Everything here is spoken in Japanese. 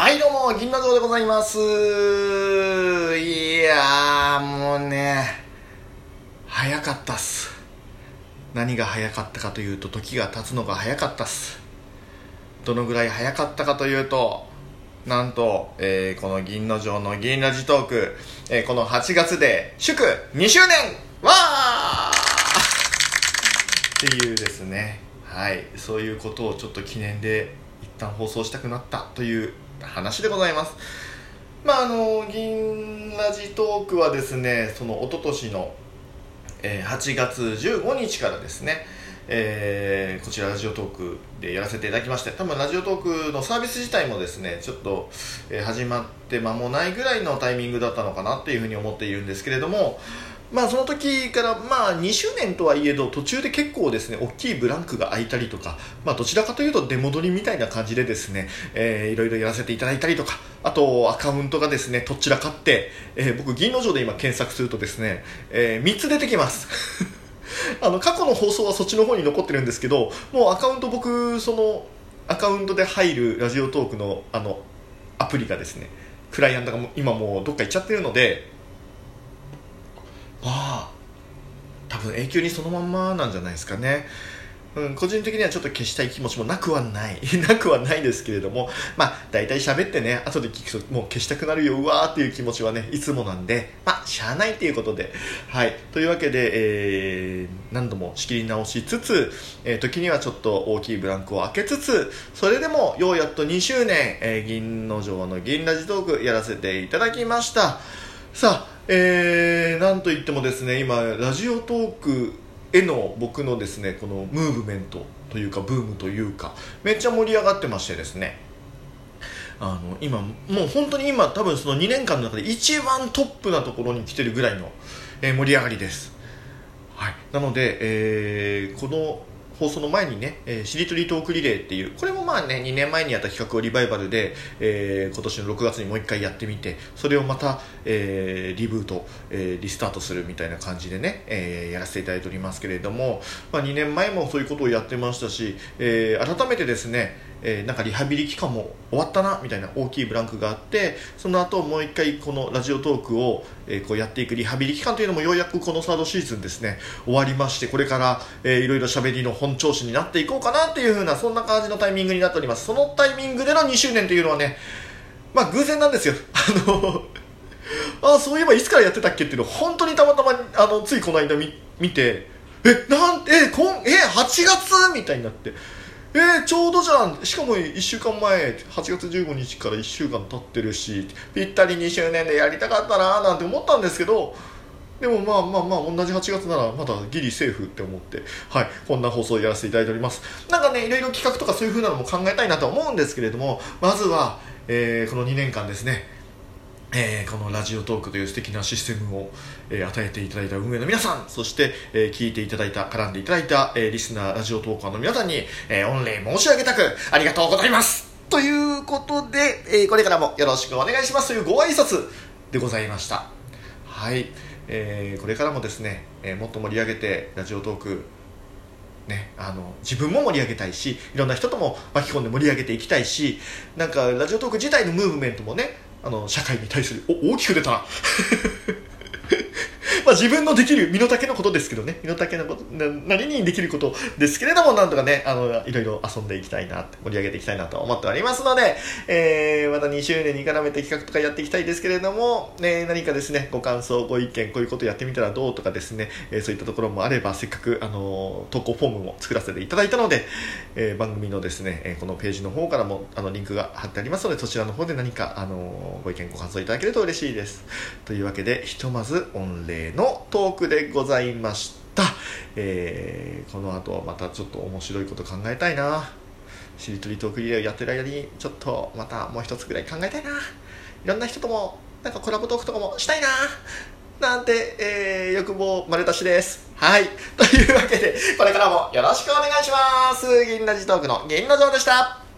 はい、どうも、銀の城でございます。いやー、もうね、早かったっす。何が早かったかというと、時が経つのが早かったっす。どのぐらい早かったかというと、なんと、えーこの銀の城の銀ラジトーク、えーこの8月で祝2周年わーっていうですねはいそういうことをちょっと記念で一旦放送したくなったという話でございます。まああの銀ラジトークはですねその一昨年の、えー8月15日からですねえーこちらラジオトークでやらせていただきまして多分ラジオトークのサービス自体もですねちょっと、え始まって間もないぐらいのタイミングだったのかなっていうふうに思っているんですけれどもまあその時からまあ2周年とはいえど途中で結構ですね大きいブランクが空いたりとかまあどちらかというと出戻りみたいな感じでですね、えーいろいろやらせていただいたりとかあとアカウントがですねどちらかって、えー僕銀の城で今検索するとですね、え3つ出てきます。あの過去の放送はそっちの方に残ってるんですけどもうアカウント僕そのアカウントで入るラジオトークのあのアプリがですねクライアントが今もうどっか行っちゃってるのでまあ多分永久にそのまんまなんじゃないですかね。うん、個人的にはちょっと消したい気持ちもなくはない。なくはないですけれども。まあ大体喋ってね後で聞くともう消したくなるようわーっていう気持ちはねいつもなんで。まあしゃあないっていうことで。はい。というわけで、えー何度も仕切り直しつつ、えー時にはちょっと大きいブランクを開けつつそれでもようやっと2周年、えー銀の城の銀ラジトークやらせていただきました。さあ、えー、なんといってもですね今ラジオトークへの僕のですねこのムーブメントというかブームというかめっちゃ盛り上がってましてですね。あの今もう本当に今多分その2年間の中で一番トップなところに来てるぐらいの、えー盛り上がりです。はい、なので、えーこの放送の前にね、えーしりとりトークリレーっていうこれもまあね2年前にやった企画をリバイバルで、えー今年の6月にもう一回やってみてそれをまた、えーリブート、えーリスタートするみたいな感じでね、えーやらせていただいておりますけれども、まあ、2年前もそういうことをやってましたし、えー改めてですねえーなんかリハビリ期間も終わったなみたいな大きいブランクがあってその後もう一回このラジオトークを、えーこうやっていくリハビリ期間というのもようやくこのサードシーズンですね終わりましてこれから、えーいろいろ喋りの本調子になっていこうかなっていう風なそんな感じのタイミングになっております。そのタイミングでの2周年というのはねまあ偶然なんですよ。あのあそういえばいつからやってたっけっていうのを本当にたまたまあのついこの間見見てえなんえこんえ8月みたいになって。えー、ちょうどじゃん。しかも1週間前。8月15日から1週間経ってるし。ぴったり2周年でやりたかったななんて思ったんですけど。でもまあまあまあ同じ8月ならまだギリセーフって思って。はい。こんな放送をやらせていただいております。なんかねいろいろ企画とかそういう風なのも考えたいなと思うんですけれども。まずは、えーこの2年間ですね。えーこのラジオトークという素敵なシステムを、えー与えていただいた運営の皆さんそして、えー聞いていただいた絡んでいただいた、えーリスナーラジオトーカーの皆さんに、えー御礼申し上げたくありがとうございます。ということで、えーこれからもよろしくお願いしますというご挨拶でございました。はい、えーこれからもですね、えーもっと盛り上げてラジオトークね、あの自分も盛り上げたいしいろんな人とも巻き込んで盛り上げていきたいしなんかラジオトーク自体のムーブメントもねあの社会に対するお大きく出た。まあ自分のできる身の丈のことですけどね。身の丈のことななりにできることですけれどもなんとかねあのいろいろ遊んでいきたいな盛り上げていきたいなと思っておりますので、えーまた2周年に絡めて企画とかやっていきたいですけれども、ね、何かですねご感想ご意見こういうことやってみたらどうとかですね、えーそういったところもあればせっかくあの投稿フォームも作らせていただいたので、えー番組のですね、えーこのページの方からもあのリンクが貼ってありますのでそちらの方で何かあのご意見ご感想いただけると嬉しいです。というわけでひとまず御礼のトークでございました、えーこの後またちょっと面白いこと考えたいなしりとりトークリレーをやってる間にちょっとまたもう一つぐらい考えたいないろんな人ともなんかコラボトークとかもしたいななんて、えー欲望丸出しです。はい。というわけで、これからもよろしくお願いします。銀ラジトークの銀の城でした。